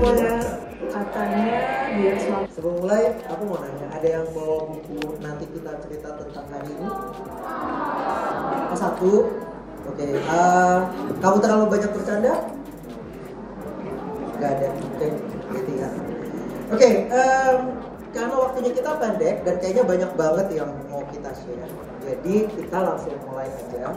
Katanya dia Sebelum mulai, aku mau nanya, ada yang bawa buku nanti kita cerita tentang hari ini? Oh, satu. Oke, eh, kamu terlalu banyak bercanda? Gak ada. Oke, gitu ya. Oke, em, karena waktunya kita pendek dan kayaknya banyak banget yang mau kita share. Jadi kita langsung mulai aja.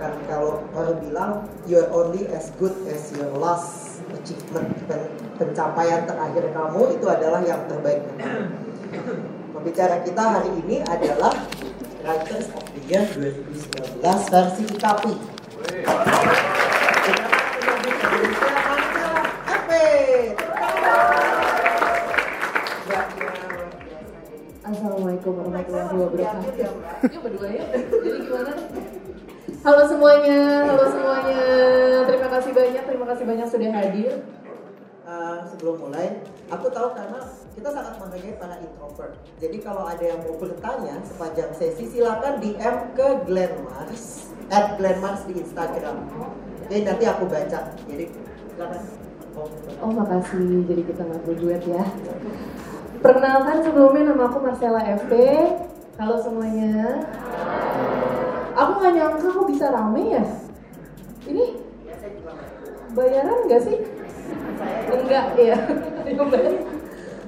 Kan kalau orang bilang you're only as good as your last achievement pen- pencapaian terakhir kamu itu adalah yang terbaik. Pembicara kita hari ini adalah Writers of the Year 2019 versi IKAPI. Assalamualaikum warahmatullahi wabarakatuh. Ya. Jadi gimana? Halo semuanya, halo semuanya. Kasih banyak sudah hadir. Uh, sebelum mulai, aku tahu karena kita sangat menghargai para introvert. Jadi kalau ada yang mau bertanya sepanjang sesi, silakan DM ke Glenn Mars, at Glenn Mars di Instagram. Oke, nanti aku baca. Jadi silakan. Oh, Oh makasih, jadi kita nggak berduet ya. Perkenalkan sebelumnya nama aku Marcella FP. Halo semuanya. Aku nggak nyangka kok bisa rame ya. Ini bayaran nggak sih? Enggak ya.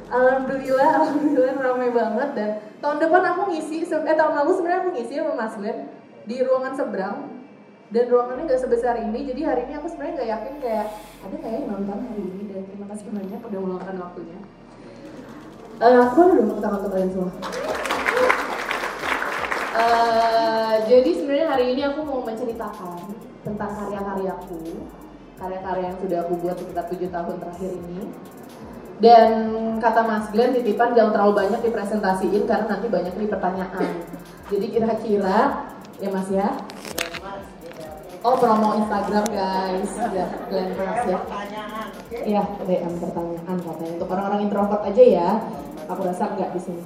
Alhamdulillah, alhamdulillah rame banget dan tahun depan aku ngisi, eh tahun lalu sebenarnya aku ngisi sama Mas Glenn di ruangan seberang dan ruangannya nggak sebesar ini jadi hari ini aku sebenarnya nggak yakin kayak ada nggak ya yang nonton hari ini dan terima kasih banyak udah meluangkan waktunya. Eh, aku boleh dong tangan untuk kalian semua. Eh, jadi sebenarnya hari ini aku mau menceritakan tentang karya-karyaku, karya-karya yang sudah aku buat sekitar tujuh tahun terakhir ini. Dan kata Mas Glenn titipan jangan terlalu banyak dipresentasiin karena nanti banyak nih pertanyaan. Jadi kira-kira ya Mas ya. Oh promo Instagram guys, ya Glenn Mas ya. Iya, DM pertanyaan katanya untuk orang-orang introvert aja ya. Aku rasa enggak di sini.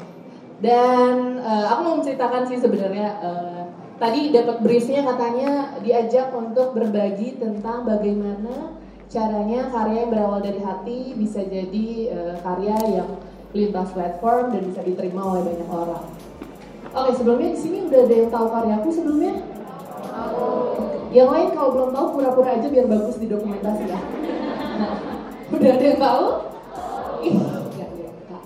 Dan eh, aku mau menceritakan sih sebenarnya eh, tadi dapat briefnya katanya diajak untuk berbagi tentang bagaimana caranya karya yang berawal dari hati bisa jadi eh, karya yang lintas platform dan bisa diterima oleh banyak orang. Oke, sebelumnya di sini udah ada yang tahu karyaku sebelumnya? Yang lain kalau belum tahu pura-pura aja biar bagus di dokumentasi ya. Nah, udah ada yang tahu? Ih, nggak nyangka.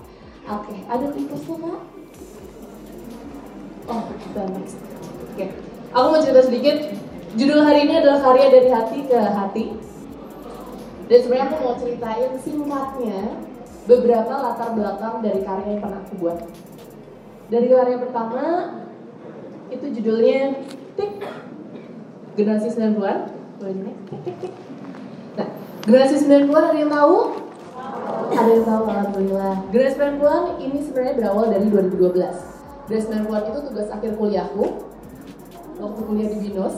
Oke, ada requestnya kak? Oh, kita next. Oke, aku mau cerita sedikit. Judul hari ini adalah karya dari hati ke hati. Dan sebenarnya aku mau ceritain singkatnya beberapa latar belakang dari karya yang pernah aku buat. Dari karya pertama itu judulnya Tik Generasi 90-an. Boleh di next? Tik tik tik. Nah, generasi 90-an ada yang tahu? Ada yang tahu alhamdulillah. Generasi 90-an ini sebenarnya berawal dari 2012. Generasi 90-an itu tugas akhir kuliahku waktu kuliah di Binus.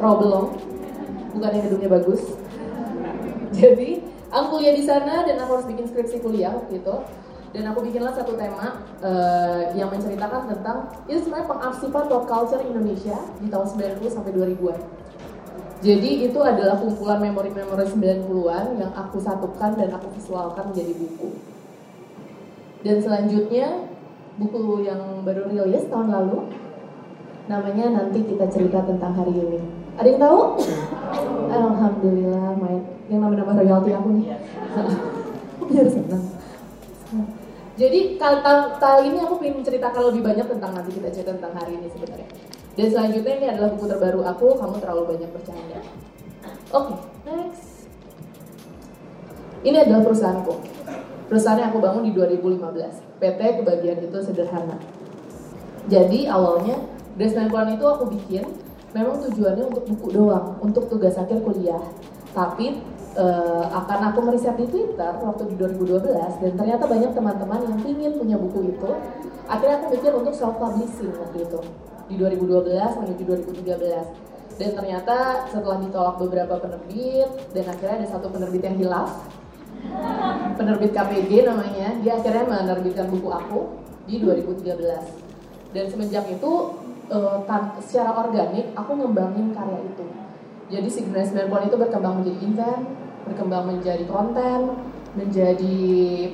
Robelong, bukan yang gedungnya bagus. Jadi, aku kuliah di sana dan aku harus bikin skripsi kuliah waktu itu. Dan aku bikinlah satu tema eh, yang menceritakan tentang itu sebenarnya pengarsipan pop culture Indonesia di tahun 90 sampai 2000-an. Jadi itu adalah kumpulan memori-memori 90-an yang aku satukan dan aku visualkan menjadi buku. Dan selanjutnya buku yang baru rilis tahun lalu namanya nanti kita cerita tentang hari ini. Ada yang tahu? Alhamdulillah main yang nama-nama royalti aku nih. Biar senang. Jadi kali, kali ini aku ingin menceritakan lebih banyak tentang nanti kita cerita tentang hari ini sebenarnya. Dan selanjutnya ini adalah buku terbaru aku, kamu terlalu banyak bercanda. Oke, next. Ini adalah perusahaanku. Perusahaan yang aku bangun di 2015. PT kebagian itu sederhana. Jadi awalnya Dress Puan itu aku bikin memang tujuannya untuk buku doang, untuk tugas akhir kuliah. Tapi eh, akan aku meriset di Twitter waktu di 2012 dan ternyata banyak teman-teman yang ingin punya buku itu. Akhirnya aku mikir untuk self publishing waktu itu di 2012 menuju 2013 dan ternyata setelah ditolak beberapa penerbit dan akhirnya ada satu penerbit yang hilaf penerbit KPG namanya dia akhirnya menerbitkan buku aku di 2013 dan semenjak itu tan- secara organik aku ngembangin karya itu jadi si Grace Melbourne itu berkembang menjadi event berkembang menjadi konten, menjadi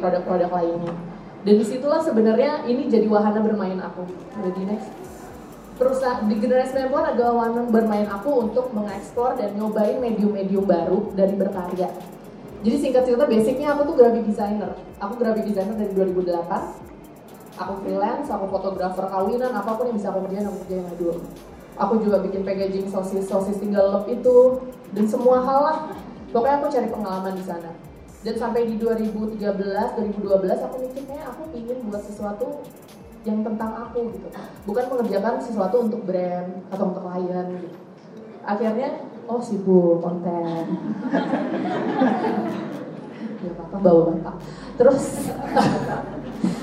produk-produk lainnya. Dan di situlah sebenarnya ini jadi wahana bermain aku. Jadi next. Perusahaan di generasi 90 adalah wahana bermain aku untuk mengeksplor dan nyobain medium-medium baru dari berkarya. Jadi singkat cerita basicnya aku tuh graphic designer. Aku graphic designer dari 2008 aku freelance, aku fotografer kawinan, apa pun yang bisa aku kerjain, aku kerjain dulu. Aku juga bikin packaging sosis, sosis tinggal lep itu, dan semua hal lah. Pokoknya aku cari pengalaman di sana. Dan sampai di 2013, 2012 aku mikir kayak aku ingin buat sesuatu yang tentang aku gitu. Bukan mengerjakan sesuatu untuk brand atau untuk klien gitu. Akhirnya, oh sibuk konten. ya apa bawa bapak. Terus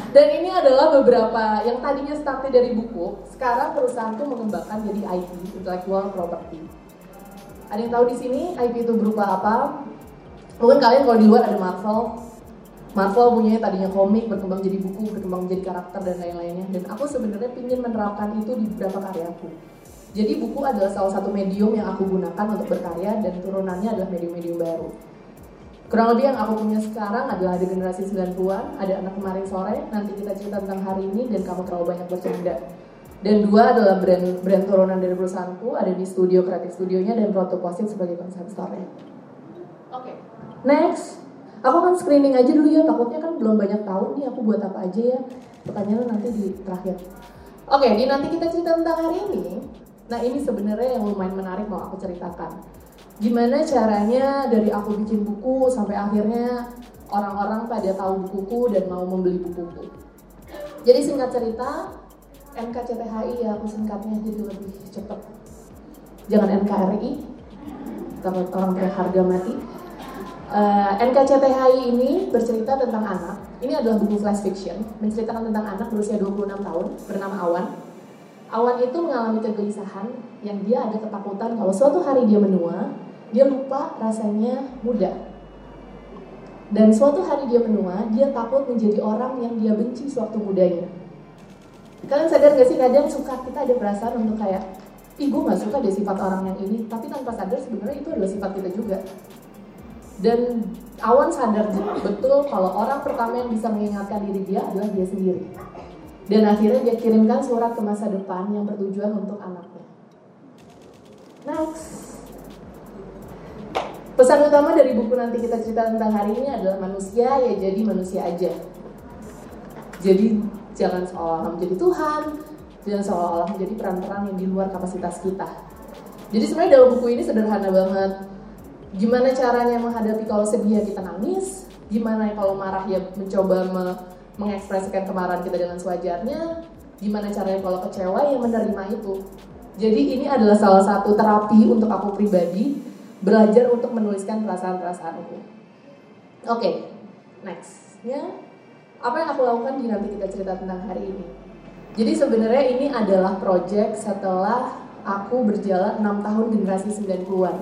Dan ini adalah beberapa yang tadinya startnya dari buku, sekarang perusahaan tuh mengembangkan jadi IP, intellectual property. Ada yang tahu di sini IP itu berupa apa? Mungkin kalian kalau di luar ada Marvel, Marvel punya tadinya komik berkembang jadi buku, berkembang menjadi karakter dan lain-lainnya. Dan aku sebenarnya ingin menerapkan itu di beberapa karyaku. Jadi buku adalah salah satu medium yang aku gunakan untuk berkarya dan turunannya adalah medium-medium baru. Kurang lebih yang aku punya sekarang adalah ada generasi 90-an, ada anak kemarin sore, nanti kita cerita tentang hari ini dan kamu terlalu banyak bercanda. Dan dua adalah brand brand turunan dari perusahaanku, ada di studio kreatif studionya dan Protoposit sebagai konsep store-nya. Oke, okay. next. Aku kan screening aja dulu ya, takutnya kan belum banyak tahu nih aku buat apa aja ya. Pertanyaan nanti di terakhir. Oke, okay, di nanti kita cerita tentang hari ini. Nah ini sebenarnya yang lumayan menarik mau aku ceritakan gimana caranya dari aku bikin buku sampai akhirnya orang-orang pada tahu bukuku dan mau membeli bukuku. Jadi singkat cerita, NKCTHI ya aku singkatnya jadi lebih cepet. Jangan NKRI, takut orang kayak harga mati. Uh, eh, NKCTHI ini bercerita tentang anak. Ini adalah buku flash fiction, menceritakan tentang anak berusia 26 tahun bernama Awan. Awan itu mengalami kegelisahan yang dia ada ketakutan kalau suatu hari dia menua, dia lupa rasanya muda. Dan suatu hari dia menua, dia takut menjadi orang yang dia benci sewaktu mudanya. Kalian sadar gak sih kadang suka kita ada perasaan untuk kayak, ih gue gak suka deh sifat orang yang ini, tapi tanpa sadar sebenarnya itu adalah sifat kita juga. Dan Awan sadar betul kalau orang pertama yang bisa mengingatkan diri dia adalah dia sendiri. Dan akhirnya dia kirimkan surat ke masa depan yang bertujuan untuk anaknya. Next. Pesan utama dari buku nanti kita cerita tentang hari ini adalah manusia ya jadi manusia aja. Jadi jangan seolah-olah menjadi Tuhan, jangan seolah-olah menjadi peran-peran yang di luar kapasitas kita. Jadi sebenarnya dalam buku ini sederhana banget. Gimana caranya menghadapi kalau sedih ya kita nangis, gimana kalau marah ya mencoba me mengekspresikan kemarahan kita dengan sewajarnya, gimana caranya kalau kecewa ya menerima itu. Jadi ini adalah salah satu terapi untuk aku pribadi belajar untuk menuliskan perasaan-perasaanku. Oke, okay, nextnya apa yang aku lakukan di nanti kita cerita tentang hari ini. Jadi sebenarnya ini adalah project setelah aku berjalan 6 tahun generasi 90-an.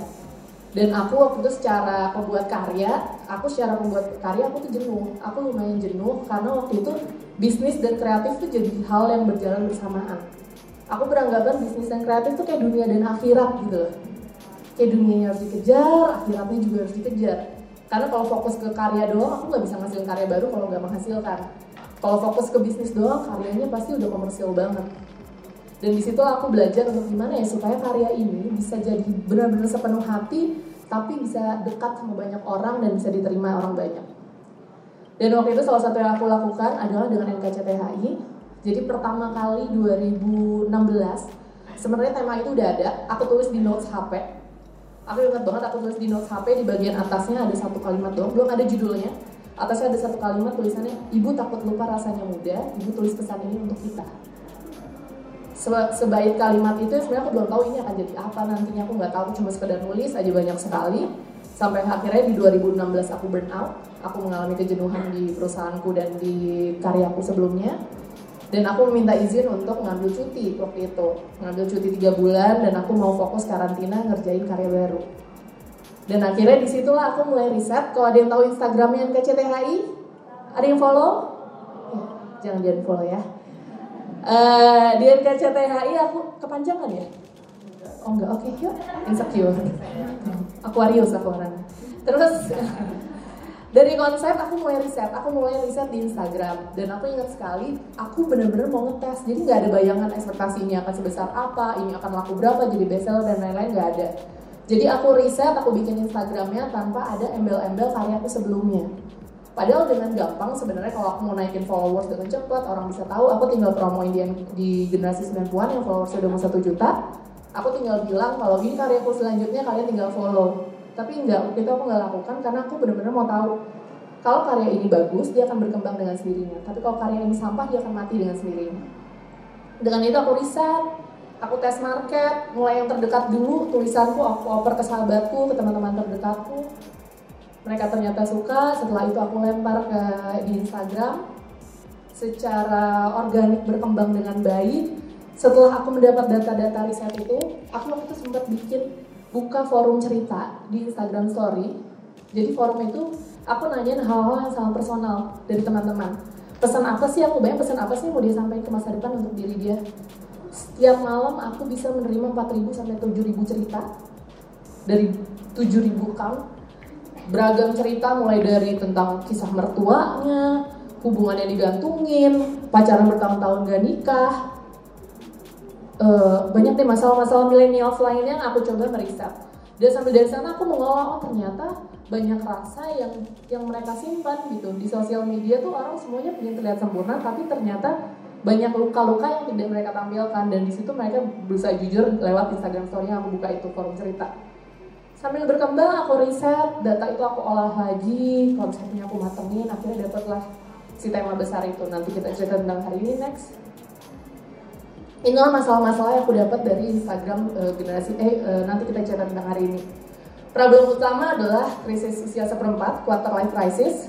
Dan aku waktu itu secara pembuat karya, aku secara pembuat karya aku tuh jenuh. Aku lumayan jenuh karena waktu itu bisnis dan kreatif tuh jadi hal yang berjalan bersamaan. Aku beranggapan bisnis dan kreatif tuh kayak dunia dan akhirat gitu loh kayak dunianya harus dikejar, akhiratnya juga harus dikejar. Karena kalau fokus ke karya doang, aku nggak bisa ngasih karya baru kalau nggak menghasilkan. Kalau fokus ke bisnis doang, karyanya pasti udah komersial banget. Dan di situ aku belajar untuk gimana ya supaya karya ini bisa jadi benar-benar sepenuh hati, tapi bisa dekat sama banyak orang dan bisa diterima orang banyak. Dan waktu itu salah satu yang aku lakukan adalah dengan NKCTHI. Jadi pertama kali 2016, sebenarnya tema itu udah ada, aku tulis di notes HP aku ingat banget aku tulis di notes HP di bagian atasnya ada satu kalimat doang belum ada judulnya. Atasnya ada satu kalimat tulisannya ibu takut lupa rasanya muda ibu tulis pesan ini untuk kita. Seba sebaik kalimat itu sebenarnya aku belum tahu ini akan jadi apa nantinya aku nggak tahu cuma sekedar nulis aja banyak sekali. Sampai akhirnya di 2016 aku burn out aku mengalami kejenuhan di perusahaanku dan di karyaku sebelumnya dan aku meminta izin untuk ngambil cuti waktu itu. Ngambil cuti tiga bulan dan aku mau fokus karantina ngerjain karya baru. Dan akhirnya di situlah aku mulai riset. Kalau ada yang tahu instagramnya NKCTHI ada yang follow? Ya, jangan jangan follow ya. Uh, di NKCTHI aku kepanjangan ya? Oh enggak. Oke okay, yuk. Insecure. Aquarius aku orangnya. Terus dari konsep aku mulai riset aku mulai riset di Instagram dan aku ingat sekali aku bener-bener mau ngetes jadi nggak ada bayangan ekspektasi ini akan sebesar apa ini akan laku berapa jadi bestseller dan lain-lain nggak ada jadi aku riset aku bikin Instagramnya tanpa ada embel-embel karyaku sebelumnya Padahal dengan gampang sebenarnya kalau aku mau naikin followers dengan cepat, orang bisa tahu aku tinggal promoin di, di generasi 90-an yang followers sudah mau 1 juta. Aku tinggal bilang kalau ini karyaku selanjutnya kalian tinggal follow. Tapi enggak, itu aku nggak lakukan karena aku benar-benar mau tahu kalau karya ini bagus, dia akan berkembang dengan sendirinya. Tapi kalau karya ini sampah, dia akan mati dengan sendirinya. Dengan itu aku riset, aku tes market, mulai yang terdekat dulu, tulisanku aku oper ke sahabatku, ke teman-teman terdekatku, mereka ternyata suka setelah itu aku lempar ke di Instagram secara organik berkembang dengan baik setelah aku mendapat data-data riset itu aku waktu itu sempat bikin buka forum cerita di Instagram Story. Jadi forum itu aku nanyain hal-hal yang sangat personal dari teman-teman. Pesan apa sih? Aku bayang pesan apa sih mau dia sampaikan ke masa depan untuk diri dia? Setiap malam aku bisa menerima 4000 sampai 7000 cerita. Dari 7000 count beragam cerita mulai dari tentang kisah mertuanya, hubungannya digantungin, pacaran bertahun-tahun gak nikah, uh, banyak deh masalah-masalah milenial lainnya yang aku coba meriset. Dan sambil dari sana aku mengolah oh ternyata banyak rasa yang yang mereka simpan gitu. Di sosial media tuh orang semuanya ingin terlihat sempurna tapi ternyata banyak luka-luka yang tidak mereka tampilkan. Dan di situ mereka berusaha jujur lewat Instagram story yang aku buka itu forum cerita. Sambil berkembang aku riset data itu aku olah lagi konsepnya aku matengin akhirnya dapatlah si tema besar itu. Nanti kita cerita tentang hari ini next inilah masalah-masalah yang aku dapat dari Instagram uh, generasi eh uh, nanti kita cerita tentang hari ini. Problem utama adalah krisis usia seperempat quarter life crisis.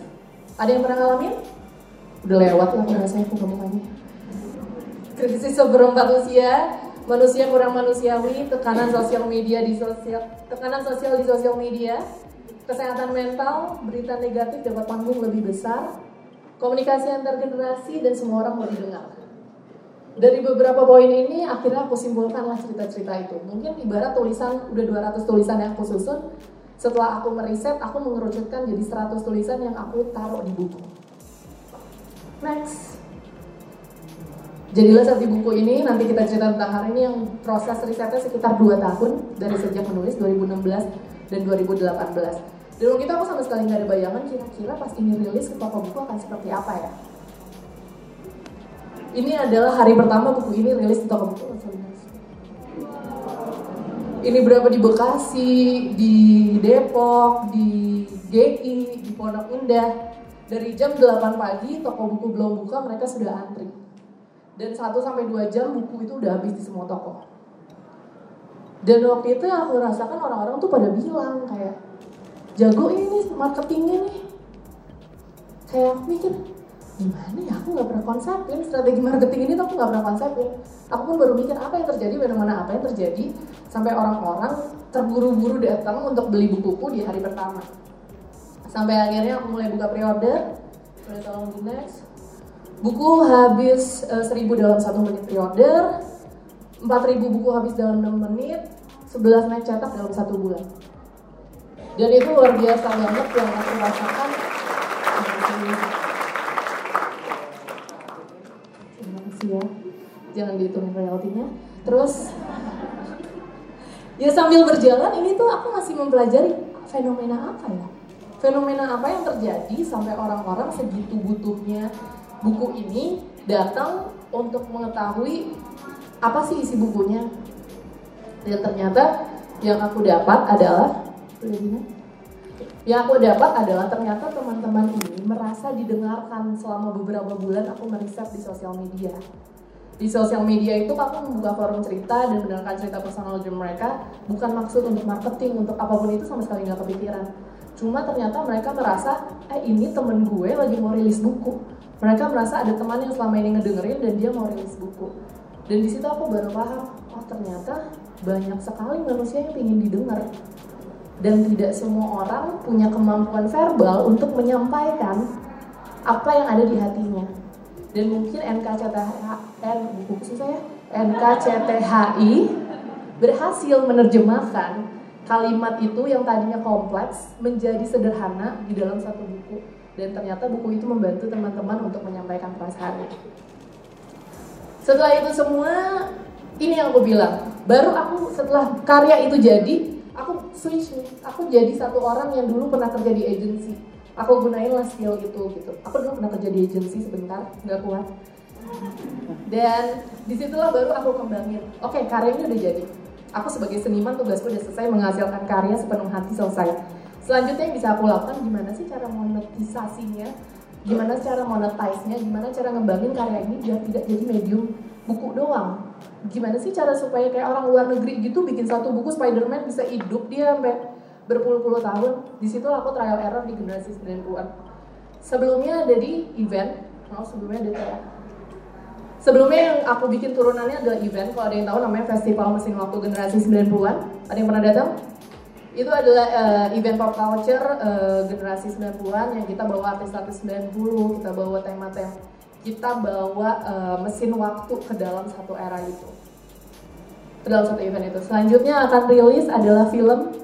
Ada yang pernah ngalamin? Udah lewat lah rasanya aku ngomongnya krisis seperempat usia manusia kurang manusiawi, tekanan sosial media di sosial, tekanan sosial di sosial media, kesehatan mental, berita negatif dapat panggung lebih besar, komunikasi antar generasi dan semua orang mau didengar. Dari beberapa poin ini akhirnya aku simpulkanlah cerita-cerita itu. Mungkin ibarat tulisan udah 200 tulisan yang aku susun, setelah aku meriset, aku mengerucutkan jadi 100 tulisan yang aku taruh di buku. Next. Jadilah saat di buku ini, nanti kita cerita tentang hari ini yang proses risetnya sekitar 2 tahun dari sejak menulis 2016 dan 2018. Dan waktu itu aku sama sekali nggak ada bayangan kira-kira pas ini rilis ke toko buku akan seperti apa ya. Ini adalah hari pertama buku ini rilis di toko buku. Ini berapa di Bekasi, di Depok, di GI, di Pondok Indah. Dari jam 8 pagi toko buku belum buka mereka sudah antri dan 1 sampai 2 jam buku itu udah habis di semua toko. Dan waktu itu yang aku rasakan orang-orang tuh pada bilang kayak jago ini marketingnya nih. Kayak mikir gimana ya aku nggak pernah konsepin strategi marketing ini tuh aku nggak pernah konsepin. Aku pun baru mikir apa yang terjadi, bagaimana apa yang terjadi sampai orang-orang terburu-buru datang untuk beli bukuku di hari pertama. Sampai akhirnya aku mulai buka pre-order, boleh tolong di next Buku habis uh, eh, 1000 dalam satu menit pre-order, 4000 buku habis dalam 6 menit, 11 naik cetak dalam satu bulan. Dan itu luar biasa banget yang aku rasakan. Terima kasih ya. Jangan dihitung royaltinya. Terus ya sambil berjalan ini tuh aku masih mempelajari fenomena apa ya? Fenomena apa yang terjadi sampai orang-orang segitu butuhnya buku ini datang untuk mengetahui apa sih isi bukunya dan ternyata yang aku dapat adalah yang aku dapat adalah ternyata teman-teman ini merasa didengarkan selama beberapa bulan aku meriset di sosial media. Di sosial media itu aku membuka forum cerita dan mendengarkan cerita personal dari mereka. Bukan maksud untuk marketing untuk apa pun itu sama sekali nggak kepikiran. Cuma ternyata mereka merasa eh ini temen gue lagi mau rilis buku. Mereka merasa ada teman yang selama ini ngedengerin dan dia mau rilis buku. Dan di situ aku baru paham oh ternyata banyak sekali manusia yang ingin didengar dan tidak semua orang punya kemampuan verbal untuk menyampaikan apa yang ada di hatinya. Dan mungkin NKCTHI buku saya NKCTHI berhasil menerjemahkan kalimat itu yang tadinya kompleks menjadi sederhana di dalam satu buku. Dan ternyata buku itu membantu teman-teman untuk menyampaikan perasaan setelah itu semua ini yang aku bilang. Baru aku setelah karya itu jadi aku switch nih. Aku jadi satu orang yang dulu pernah kerja di agency. Aku gunain lah skill itu gitu. Aku dulu pernah kerja di agency sebentar nggak kuat. Dan di situlah baru aku kembangin. Oke okay, karyanya udah jadi. Aku sebagai seniman tugasku udah selesai menghasilkan karya sepenuh hati selesai. Selanjutnya yang bisa aku lakukan gimana sih cara monetisasinya? Gimana cara monetize-nya? Gimana cara ngembangin karya ini biar tidak jadi medium buku doang. Gimana sih cara supaya kayak orang luar negeri gitu bikin satu buku Spider-Man bisa hidup dia sampai berpuluh-puluh tahun? Di situ aku trial error di generasi 90-an sebelumnya ada di event oh sebelumnya ada kayak Sebelumnya yang aku bikin turunannya adalah event, kalau ada yang tahu namanya Festival Mesin Waktu Generasi 90-an. Ada yang pernah datang? Itu adalah uh, event pop culture uh, generasi 90-an yang kita bawa artis-artis 90, kita bawa tema-tema, kita bawa uh, mesin waktu ke dalam satu era itu. Ke dalam satu event itu. Selanjutnya akan rilis adalah film.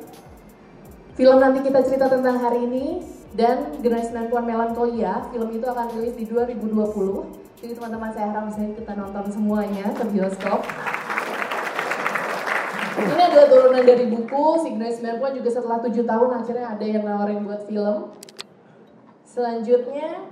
Film nanti kita cerita tentang hari ini dan generasi 90-an Melankolia. Film itu akan rilis di 2020 jadi teman-teman saya harap bisa kita nonton semuanya ke bioskop. Ini adalah turunan dari buku, Signal 90 juga setelah 7 tahun akhirnya ada yang nawarin buat film. Selanjutnya,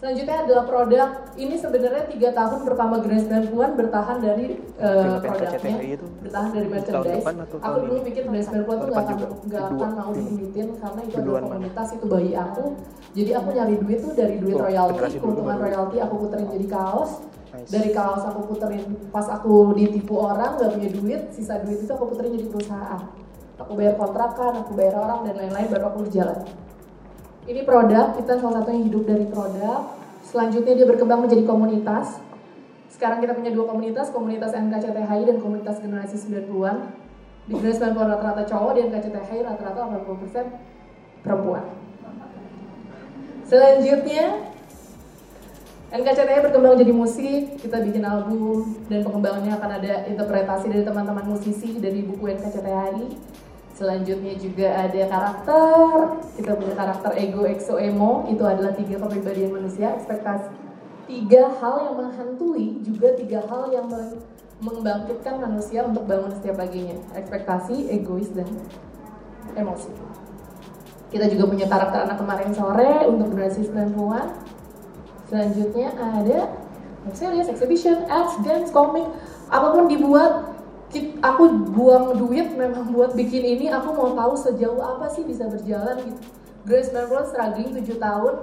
Selanjutnya adalah produk. Ini sebenarnya tiga tahun pertama Grace 90-an bertahan dari uh, produknya, bertahan dari merchandise. Aku dulu pikir Grace 90-an tuh nggak akan nggak akan mau diimitin karena itu adalah komunitas itu bayi aku. Jadi aku nyari duit tuh dari duit royalti, keuntungan royalti aku puterin jadi kaos. Dari kaos aku puterin pas aku ditipu orang nggak punya duit, sisa duit itu aku puterin jadi perusahaan. Aku bayar kontrakan, aku bayar orang dan lain-lain baru aku berjalan ini produk, kita salah satu yang hidup dari produk. Selanjutnya dia berkembang menjadi komunitas. Sekarang kita punya dua komunitas, komunitas NKCTHI dan komunitas generasi 90-an. Di generasi 90 rata-rata cowok, di NKCTHI rata-rata 80% perempuan. Selanjutnya, NKCTHI berkembang jadi musik, kita bikin album, dan pengembangannya akan ada interpretasi dari teman-teman musisi dari buku NKCTHI. Selanjutnya juga ada karakter, kita punya karakter ego, exo, emo, itu adalah tiga kepribadian manusia, ekspektasi. Tiga hal yang menghantui, juga tiga hal yang membangkitkan manusia untuk bangun setiap paginya. Ekspektasi, egois, dan emosi. Kita juga punya karakter anak kemarin sore untuk generasi 90-an. Selanjutnya ada series, exhibition, ads, dance, comic, apa pun dibuat aku buang duit memang buat bikin ini aku mau tahu sejauh apa sih bisa berjalan gitu. Grace Melrose struggling 7 tahun.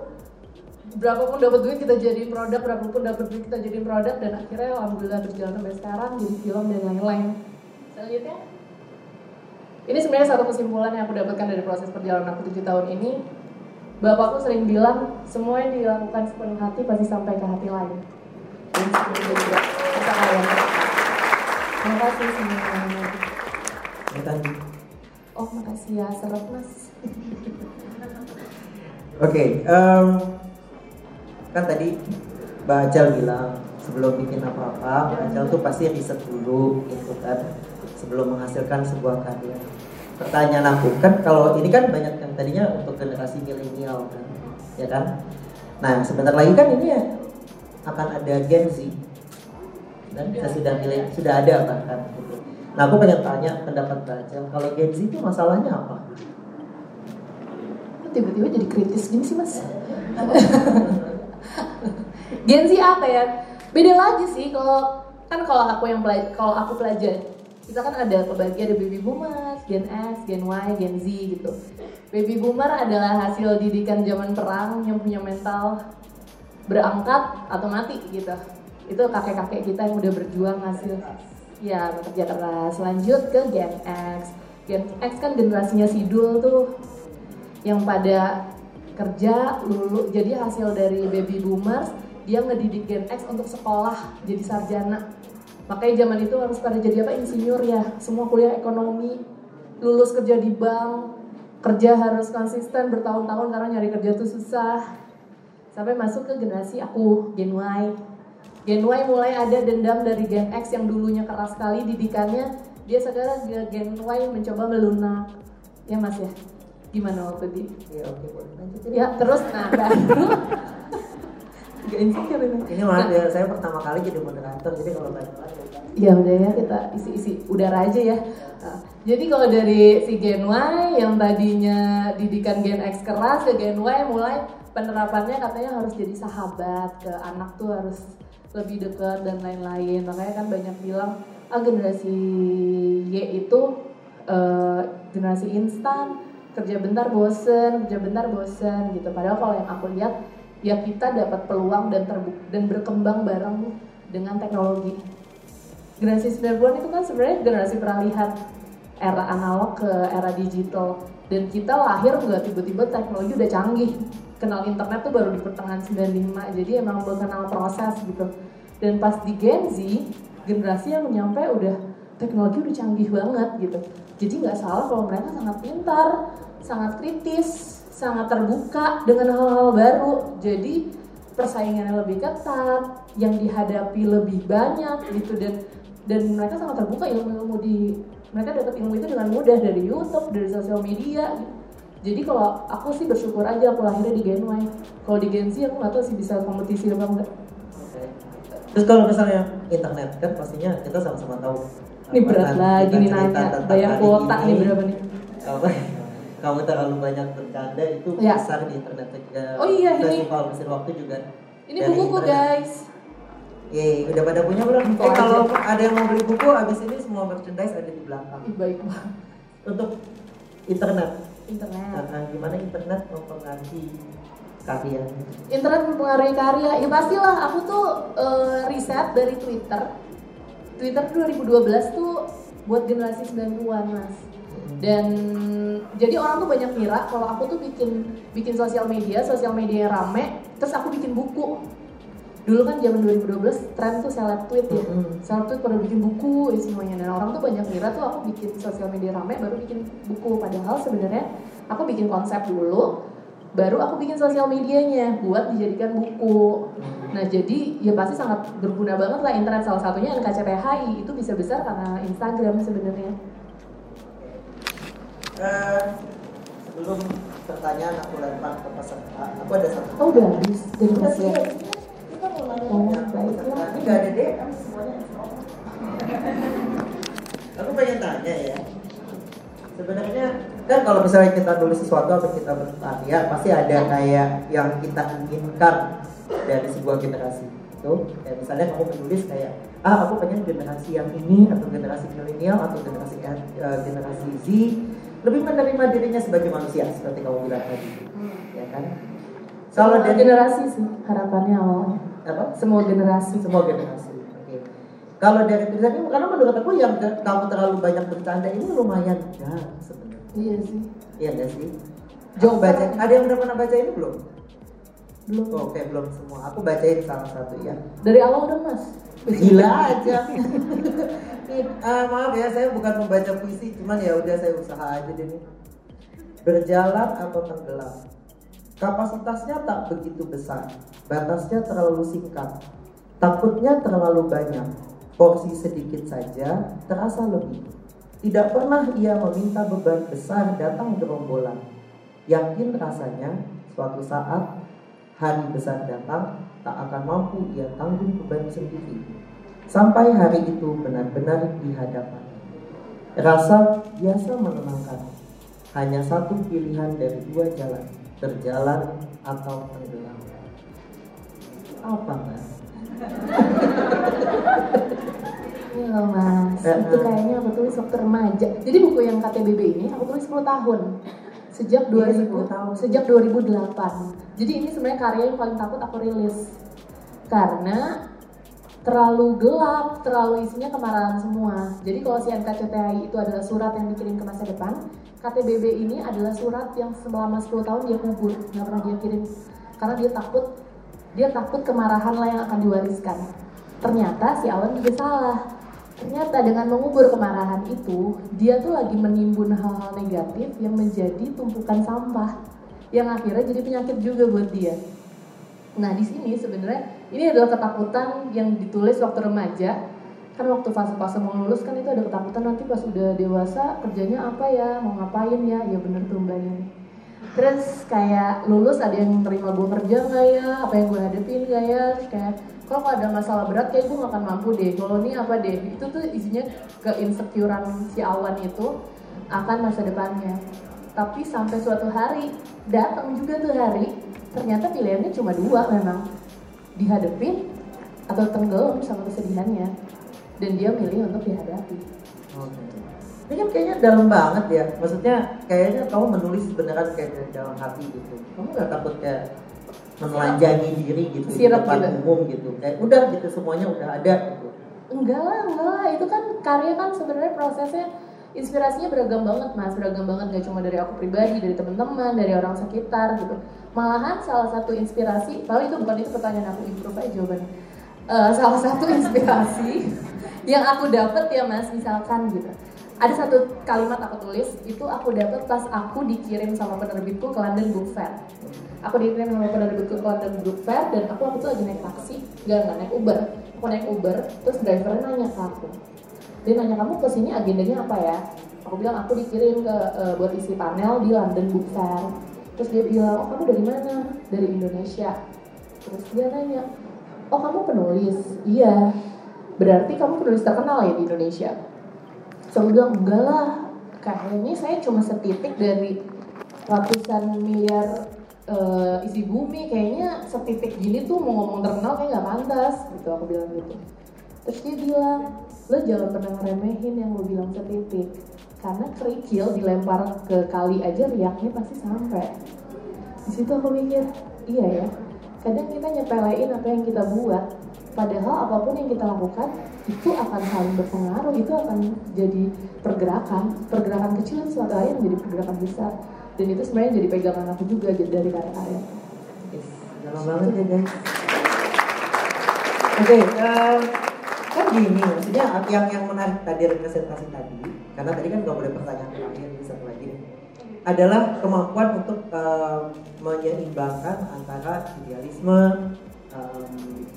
Berapapun dapat duit kita jadi produk berapapun dapat duit kita jadi produk dan akhirnya alhamdulillah berjalan sampai sekarang jadi film dan lain-lain. Selanjutnya? Ini sebenarnya satu kesimpulan yang aku dapatkan dari proses perjalanan aku 7 tahun ini. Bapakku sering bilang semua yang dilakukan sepenuh hati pasti sampai ke hati lain. Dan Terima kasih semuanya. Ya, tadi. Oh, makasih ya, seret mas. Oke, okay, um, kan tadi Mbak Ajal bilang sebelum bikin apa-apa, Mbak Ajal tuh pasti riset dulu gitu kan, sebelum menghasilkan sebuah karya. Pertanyaan aku kan kalau ini kan banyak yang tadinya untuk generasi milenial kan, ya kan? Nah sebentar lagi kan ini ya akan ada Gen Z dan sudah nilai sudah ada bahkan gitu. Nah aku pengen tanya pendapat baca kalau Gen Z itu masalahnya apa? Tiba-tiba jadi kritis gini sih mas. Gen Z apa ya? Beda lagi sih kalau kan kalau aku yang kalau aku pelajar kita kan ada kebagi ada baby boomer, Gen X, Gen Y, Gen Z gitu. Baby boomer adalah hasil didikan zaman perang yang punya mental berangkat atau mati gitu itu kakek-kakek kita yang udah berjuang hasil ya bekerja keras. Lanjut ke Gen X. Gen X kan generasinya Sidul tuh yang pada kerja lulu. Jadi hasil dari baby boomers dia ngedidik Gen X untuk sekolah jadi sarjana. Makanya zaman itu harus pada jadi apa? Insinyur ya. Semua kuliah ekonomi. Lulus kerja di bank. Kerja harus konsisten bertahun-tahun karena nyari kerja tuh susah. Sampai masuk ke generasi aku Gen Y Gen Y mulai ada dendam dari Gen X yang dulunya keras sekali didikannya. Dia sekarang Gen Y mencoba melunak. Ya mas ya? Gimana waktu di? Iya oke boleh. Ya terus. Nah baru gak insecure ini Ini malah ya, saya pertama kali jadi moderator, jadi kalau banyak lagi Ya udah ya kita isi-isi udara aja ya. Nah, jadi kalau dari si Gen Y yang tadinya didikan Gen X keras ke Gen Y mulai penerapannya katanya harus jadi sahabat ke anak tuh harus lebih dekat dan lain-lain. Makanya kan banyak bilang ah generasi Y itu eh, generasi instan kerja bentar bosen, kerja bentar bosen gitu. Padahal kalau yang aku lihat ya kita dapat peluang dan terbu- dan berkembang bareng dengan teknologi. Generasi 90-an itu kan sebenarnya generasi peralihan era analog ke era digital. Dan kita lahir nggak tiba-tiba teknologi udah canggih. Kenal internet tuh baru di pertengahan 95 jadi emang belum kenal proses gitu dan pas di Gen Z generasi yang nyampe udah teknologi udah canggih banget gitu jadi nggak salah kalau mereka sangat pintar sangat kritis sangat terbuka dengan hal-hal baru jadi persaingannya lebih ketat yang dihadapi lebih banyak gitu dan dan mereka sangat terbuka ilmu-ilmu di mereka dapat ilmu itu dengan mudah dari YouTube dari sosial media gitu. jadi kalau aku sih bersyukur aja aku lahirnya di Gen Y kalau di Gen Z aku nggak tahu sih bisa kompetisi apa enggak. Terus kalau misalnya internet kan pastinya kita sama-sama tahu. ini berat lagi nih nanya bayar kuota ini. nih berapa nih Apa? Kamu terlalu banyak bercanda itu Ya. besar di internet. Ya, Oh iya, ini. Festival mesin waktu juga. ini bukuku guys Yeay, udah pada punya belum? Eh kalau ada yang mau beli buku, abis ini semua merchandise ada di belakang. Ih, baik banget Untuk internet, internet nah, gimana internet mempengaruhi karya? internet mempengaruhi karya. Ya pastilah aku tuh eh, riset dari Twitter. Twitter 2012 tuh buat generasi 90-an mas. Dan jadi orang tuh banyak ngira kalau aku tuh bikin bikin sosial media sosial media rame terus aku bikin buku. Dulu kan zaman 2012 tren tuh seleb tweet ya. Mm-mm. seleb tweet pada bikin buku ya semuanya. Dan orang tuh banyak ngira tuh aku bikin sosial media rame baru bikin buku. Padahal sebenarnya aku bikin konsep dulu baru aku bikin sosial medianya buat dijadikan buku. Nah jadi ya pasti sangat berguna banget lah internet. Salah satunya NKCTHI itu bisa besar karena Instagram sebenarnya. Eh, sebelum pertanyaan aku lempar ke peserta, aku ada satu. Oh udah habis. Jadi Masih masih ada. oh Peserta, baiklah. Ini nggak ada DM semuanya extrovert. Aku pengen tanya ya. Sebenarnya kan kalau misalnya kita nulis sesuatu atau kita berkarya pasti ada kayak yang kita inginkan dari sebuah generasi itu. Kayak misalnya kamu menulis kayak ah aku pengen generasi yang ini atau generasi milenial atau generasi eh, generasi Z. Lebih menerima dirinya sebagai manusia seperti kamu bilang tadi. Ya kan? Kalau dari generasi sih harapannya awalnya. Apa? Semua generasi. Semua generasi. Kalau dari tulisan ini, karena menurut aku yang kamu terlalu banyak bercanda ini lumayan jarang sebenarnya. iya sih Iya nggak sih? Jauh Aku baca, ada yang udah pernah baca ini belum? belum Oh, Oke, belum semua. Aku bacain salah satu ya. dari awal udah mas Gila aja. Ah, maaf ya, saya bukan membaca puisi, cuman ya udah saya usaha aja deh nih. Berjalan atau tenggelam. Kapasitasnya tak begitu besar, batasnya terlalu singkat. Takutnya terlalu banyak, porsi sedikit saja terasa lebih. Tidak pernah ia meminta beban besar datang gerombolan. Yakin rasanya suatu saat hari besar datang tak akan mampu ia tanggung beban sendiri. Sampai hari itu benar-benar di hadapan. Rasa biasa menenangkan. Hanya satu pilihan dari dua jalan, berjalan atau tenggelam. Apa mas? Iya mas, Eh, itu eh. kayaknya aku tulis waktu remaja. Jadi buku yang KTBB ini aku tulis 10 tahun. Sejak Iya, 2000, 10 tahun. sejak 2008. Jadi ini sebenarnya karya yang paling takut aku rilis. Karena terlalu gelap, terlalu isinya kemarahan semua. Jadi kalau si NKCTI itu adalah surat yang dikirim ke masa depan, KTBB ini adalah surat yang selama 10 tahun dia kubur, nggak pernah dia kirim. Karena dia takut, dia takut kemarahan lah yang akan diwariskan. Ternyata si Awan juga salah. Ternyata dengan mengubur kemarahan itu, dia tuh lagi menimbun hal-hal negatif yang menjadi tumpukan sampah yang akhirnya jadi penyakit juga buat dia. Nah di sini sebenarnya ini adalah ketakutan yang ditulis waktu remaja kan waktu fase-fase mau lulus kan itu ada ketakutan nanti pas udah dewasa kerjanya apa ya mau ngapain ya ya bener tuh mbak terus kayak lulus ada yang terima gue kerja nggak ya? Apa yang gue hadapin nggak ya? Terus kayak kalau ada masalah berat kayak gue gak akan mampu deh. Kalau ini apa deh? Itu tuh isinya ke insecurean si awan itu akan masa depannya. Tapi sampai suatu hari datang juga tuh hari ternyata pilihannya cuma dua memang. Dihadapin atau tenggelam sama kesedihannya. Dan dia milih untuk dihadapi. Oke. Ini kan kayaknya dalam banget ya. Maksudnya kayaknya kamu menulis beneran kayak dari dalam hati gitu. Kamu nggak takut kayak menelanjangi diri gitu di depan gitu. umum gitu. Kayak udah gitu semuanya udah ada gitu. enggak lah enggak lah itu kan karya kan sebenarnya prosesnya inspirasinya beragam banget mas beragam banget gak cuma dari aku pribadi dari teman-teman dari orang sekitar gitu malahan salah satu inspirasi kalau itu bukan itu pertanyaan aku improve aja jawabannya Eh, salah satu inspirasi yang aku dapet ya mas misalkan gitu ada satu kalimat aku tulis itu aku dapet pas aku dikirim sama penerbitku ke London Book Fair. Aku dikirim sama penerbitku ke London Book Fair dan aku waktu itu lagi naik taksi. Nggak nggak naik Uber. Aku naik Uber terus drivernya nanya ke aku. Dia nanya kamu ke sini agendanya apa ya? Aku bilang aku dikirim ke eh, buat isi panel di London Book Fair. Terus dia bilang oh kamu dari mana? Dari Indonesia. Terus dia nanya oh kamu penulis? Iya. Berarti kamu penulis terkenal ya di Indonesia Aku bilang enggak lah kayaknya saya cuma setitik dari ratusan miliar eh, isi bumi. Kayaknya setitik gini tuh mau ngomong terkenal kayak nggak pantas. Gitu aku bilang gitu. Terus dia bilang lo jangan pernah ngeremehin yang lo bilang setitik. Karena kerikil dilempar ke kali aja riaknya pasti sampai. Di situ aku mikir iya ya kadang kita nyepelein apa yang kita buat padahal apa pun yang kita lakukan itu akan saling berpengaruh itu akan jadi pergerakan. Pergerakan kecil suatu hari menjadi pergerakan besar. Dan itu sebenarnya jadi pegangan aku juga jadi dari karya-karya. Yes, dalam banget ya guys. Oke, em, kan gini maksudnya yang yang menarik tadi representasi tadi, karena tadi kan nggak boleh pertanyaan terakhir bisa lagi adalah kemampuan untuk em, menyeimbangkan antara idealisme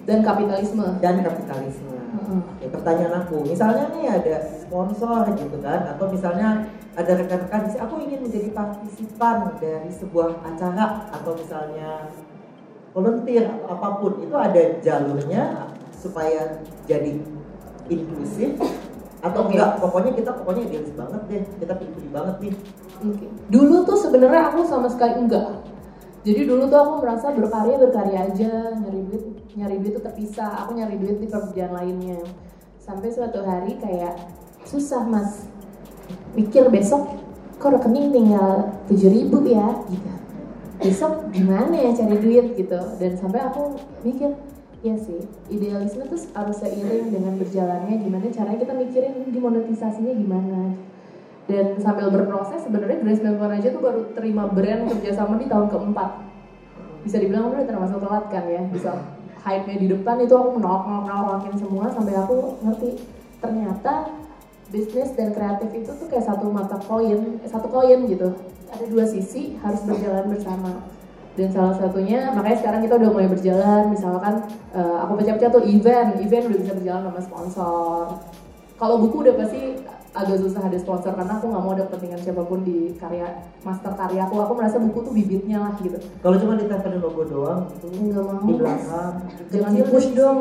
dan kapitalisme dan kapitalisme. Mm-mm. Oke, pertanyaan aku, misalnya nih ada sponsor gitu kan, atau misalnya ada rekan-rekan, "Sih, aku ingin menjadi partisipan dari sebuah acara atau misalnya volunteer atau apa pun, itu ada jalurnya supaya jadi inklusif atau Oke. enggak? Pokoknya kita pokoknya idealis banget deh, kita pilih banget nih. Oke. Dulu tuh sebenarnya aku sama sekali enggak. Jadi dulu tuh aku merasa berkarya berkarya aja, nyari duit, nyari duit itu terpisah. Aku nyari duit di pekerjaan lainnya. Sampai suatu hari kayak susah mas, mikir besok kok rekening tinggal 7000 ribu ya, gitu. Besok gimana ya cari duit gitu. Dan sampai aku mikir, ya sih, idealisme tuh harus seiring dengan berjalannya. Gimana caranya kita mikirin dimonetisasinya gimana dan sambil berproses sebenarnya Grace Melbourne aja tuh baru terima brand kerjasama di tahun keempat. Bisa dibilang udah termasuk telat kan ya bisa hype-nya di depan itu aku menolak menolak menolakin semua sampai aku ngerti. Ternyata bisnis dan kreatif itu tuh kayak satu mata koin eh, satu koin gitu. Ada dua sisi harus berjalan bersama. Dan salah satunya makanya sekarang kita udah mulai berjalan. Misalkan eh, aku pecah-pecah tuh event. Event udah bisa berjalan sama sponsor. Kalau buku udah pasti agak susah ada sponsor karena aku nggak mau ada kepentingan siapa pun di karya master karya aku aku merasa buku tuh bibitnya lah gitu Kalau cuma ditempelin logo doang gitu nggak mau di belakang, jangan kecil di push gitu. dong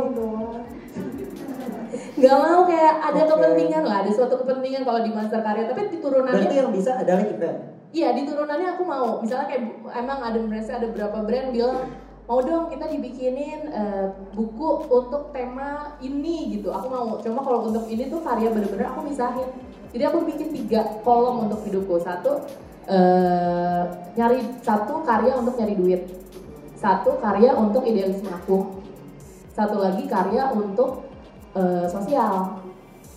nggak mau kayak ada Oke. kepentingan lah ada suatu kepentingan kalau di master karya tapi di turunannya Berarti yang bisa adalah event. Iya di turunannya aku mau. Misalnya kayak emang ada merasa ada berapa brand bilang mau dong kita dibikinin eh, buku untuk tema ini gitu. Aku mau. Cuma kalau untuk ini tuh karya bener-bener aku misahin. Jadi aku bikin tiga kolom untuk hidupku. Satu eh, nyari satu karya untuk nyari duit. Satu karya untuk idealisme aku. Satu lagi karya untuk eh, sosial.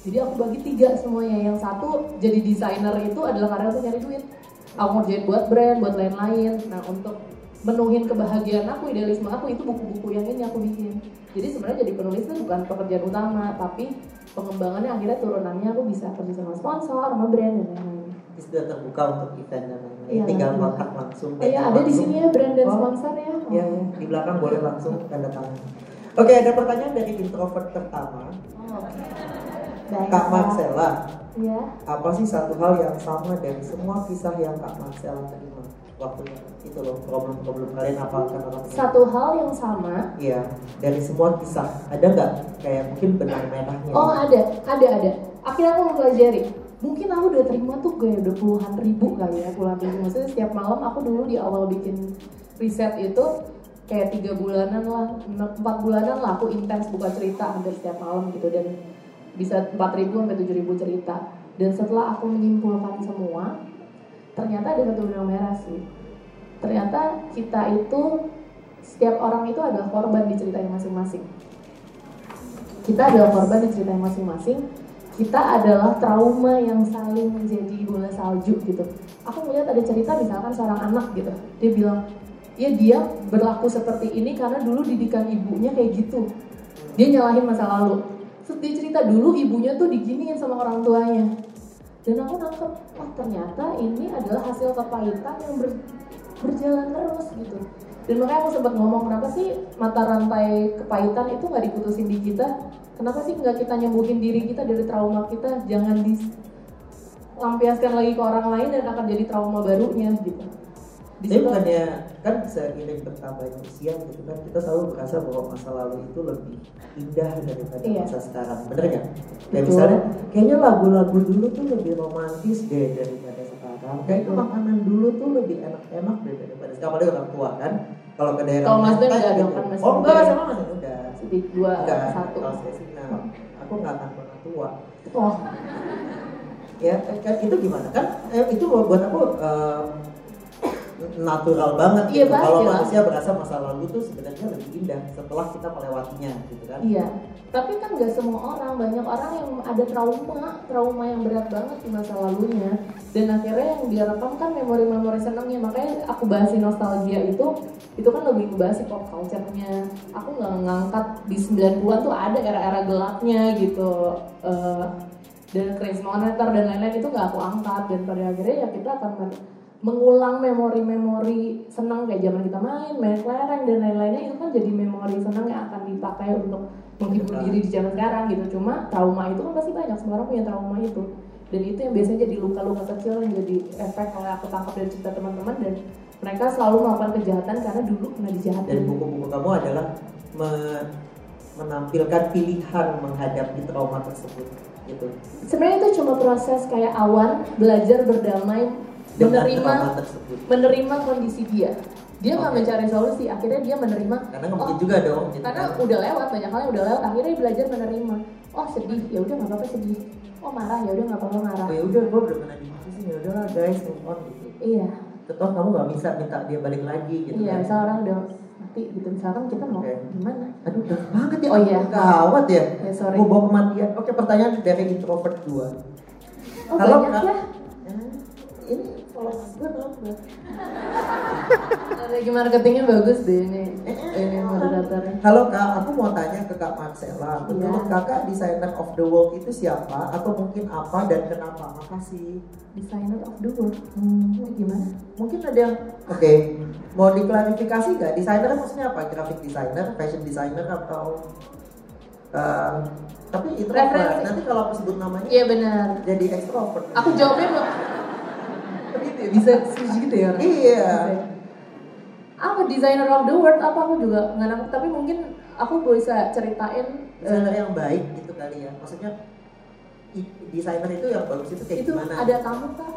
Jadi aku bagi tiga semuanya. Yang satu jadi desainer itu adalah karya untuk nyari duit. Aku ngerjain buat brand, buat lain-lain. Nah untuk menuhin kebahagiaan aku, idealisme aku itu buku-buku yang ini aku bikin. Jadi sebenarnya jadi penulis itu bukan pekerjaan utama, tapi pengembangannya akhirnya turunannya aku bisa kerja sama sponsor, sama brand dan lain-lain. Sudah terbuka untuk event dan lain-lain. Iya, Tinggal kontak langsung. Oh iya ada di langsung. sini ya brand dan Oh. sponsor ya. Iya, iya. di belakang boleh langsung tanda tangan. Oke, ada pertanyaan dari introvert pertama. Oh. Baik, Kak Kak. Marcella, Iya. apa sih satu hal yang sama dari semua kisah yang Kak Marcella terima waktu itu loh problem-problem kalian apa tua? Satu hal yang sama. Iya, dari semua kisah ada nggak kayak mungkin benang merahnya? Oh ada, ada, ada. Akhirnya aku mempelajari. Mungkin aku udah terima tuh kayak udah puluhan ribu kali ya, puluhan ribu. Maksudnya setiap malam aku dulu di awal bikin riset itu kayak tiga bulanan lah, empat bulanan lah aku intens buka cerita hampir setiap malam gitu dan bisa 4000 sampai 7000 cerita. Dan setelah aku menyimpulkan semua, ternyata ada satu benang merah sih. Ternyata kita itu setiap orang itu adalah korban di ceritanya masing-masing. Kita adalah korban di ceritanya masing-masing. Kita adalah trauma yang saling menjadi bola salju gitu. Aku melihat ada cerita misalkan seorang anak gitu. Dia bilang, ya dia berlaku seperti ini karena dulu didikan ibunya kayak gitu. Dia nyalahin masa lalu. Dia cerita dulu ibunya tuh diginiin sama orang tuanya. Dan aku nangkep, oh ternyata ini adalah hasil kepahitan yang ber- berjalan terus gitu. Dan makanya aku sempat ngomong kenapa sih mata rantai kepahitan itu nggak diputusin di kita? Kenapa sih nggak kita nyembuhin diri kita dari trauma kita? Jangan dilampiaskan lagi ke orang lain dan akan jadi trauma barunya gitu. Di Tapi bukannya kan seiring bertambahnya usia gitu kan kita selalu merasa bahwa masa lalu itu lebih indah daripada Iya. masa sekarang, bener nggak? Kayak misalnya kayaknya lagu-lagu dulu tuh lebih romantis deh daripada sekarang. Kayaknya makanan dulu tuh lebih enak-enak deh daripada sekarang. Apalagi orang tua kan. Kalau ke daerah Kalau Mas Ben nggak gitu. dong, kan masih Oh enggak, sama masih muda. sedikit dua Enggak, satu. kalau saya sih nah, aku nggak akan pernah tua. Oh, ya kan itu gimana kan eh, itu buat aku eh, natural banget Iya, gitu. kalau manusia berasa masa lalu tuh sebenarnya lebih indah setelah kita melewatinya gitu kan. Iya, tapi kan gak semua orang, banyak orang yang ada trauma, trauma yang berat banget di masa lalunya. Dan akhirnya yang dia rekam kan memori-memori senangnya. Makanya aku bahasin nostalgia itu, itu kan lebih ngebahas pop culture-nya. Aku gak ngangkat di 90-an tuh ada era-era gelapnya gitu. Eh, Dan Chris Monitor dan lain-lain itu gak aku angkat. Dan pada akhirnya ya kita akan mengulang memori-memori senang kayak zaman kita main, main kelereng dan lain-lainnya itu kan jadi memori senang yang akan dipakai untuk menghibur diri di zaman sekarang gitu. Cuma trauma itu kan pasti banyak, semua orang punya trauma itu. Dan itu yang biasanya jadi luka-luka kecil yang jadi efek kalau aku tangkap dari cerita teman-teman dan mereka selalu melakukan kejahatan karena dulu pernah dan dijahatin. buku-buku kamu adalah me- menampilkan pilihan menghadapi trauma tersebut gitu Sebenarnya itu cuma proses kayak awan belajar berdamai, menerima menerima kondisi dia. Dia nggak Oke. mencari solusi, akhirnya dia menerima. karena nggak oh, mungkin juga dong gitu karena kan. udah lewat banyak hal yang udah lewat akhirnya dia belajar menerima oh sedih ya udah nggak apa-apa sedih oh marah ya udah nggak apa-apa marah oh ya udah gue udah pernah di sini ya udahlah guys move on gitu iya Tetap kamu nggak bisa minta dia balik lagi gitu iya kan. misal orang udah mati gitu misalkan kita mau Oke. gimana Aduh, udah banget ya. Oh iya. Gawat ya. Ya, sorry. Mau bawa kematian. Oke, pertanyaan dari introvert 2. oh Halo, banyak ya ini followers gue strategi marketingnya bagus deh ini Eh, ini moderatornya Halo Kak, aku mau tanya ke Kak Marcella. Menurut Iya. Kakak designer of the world itu siapa atau mungkin apa dan kenapa? Makasih. designer of the world hmm, ini gimana Mungkin ada yang Oke, mau diklarifikasi nggak? Desainer maksudnya apa? Graphic designer, fashion designer atau eh, tapi itu Referensi. nanti kalau aku sebut namanya iya benar jadi extrovert. aku jawabnya belum Begitu ya, bisa gitu ya orang? Iya. Apa designer of the world apa aku juga nggak nangkep tapi mungkin aku bisa ceritain desainer eh, yang baik gitu kali ya. Maksudnya desainer itu yang bagus itu kayak itu gimana? ada kamu kak?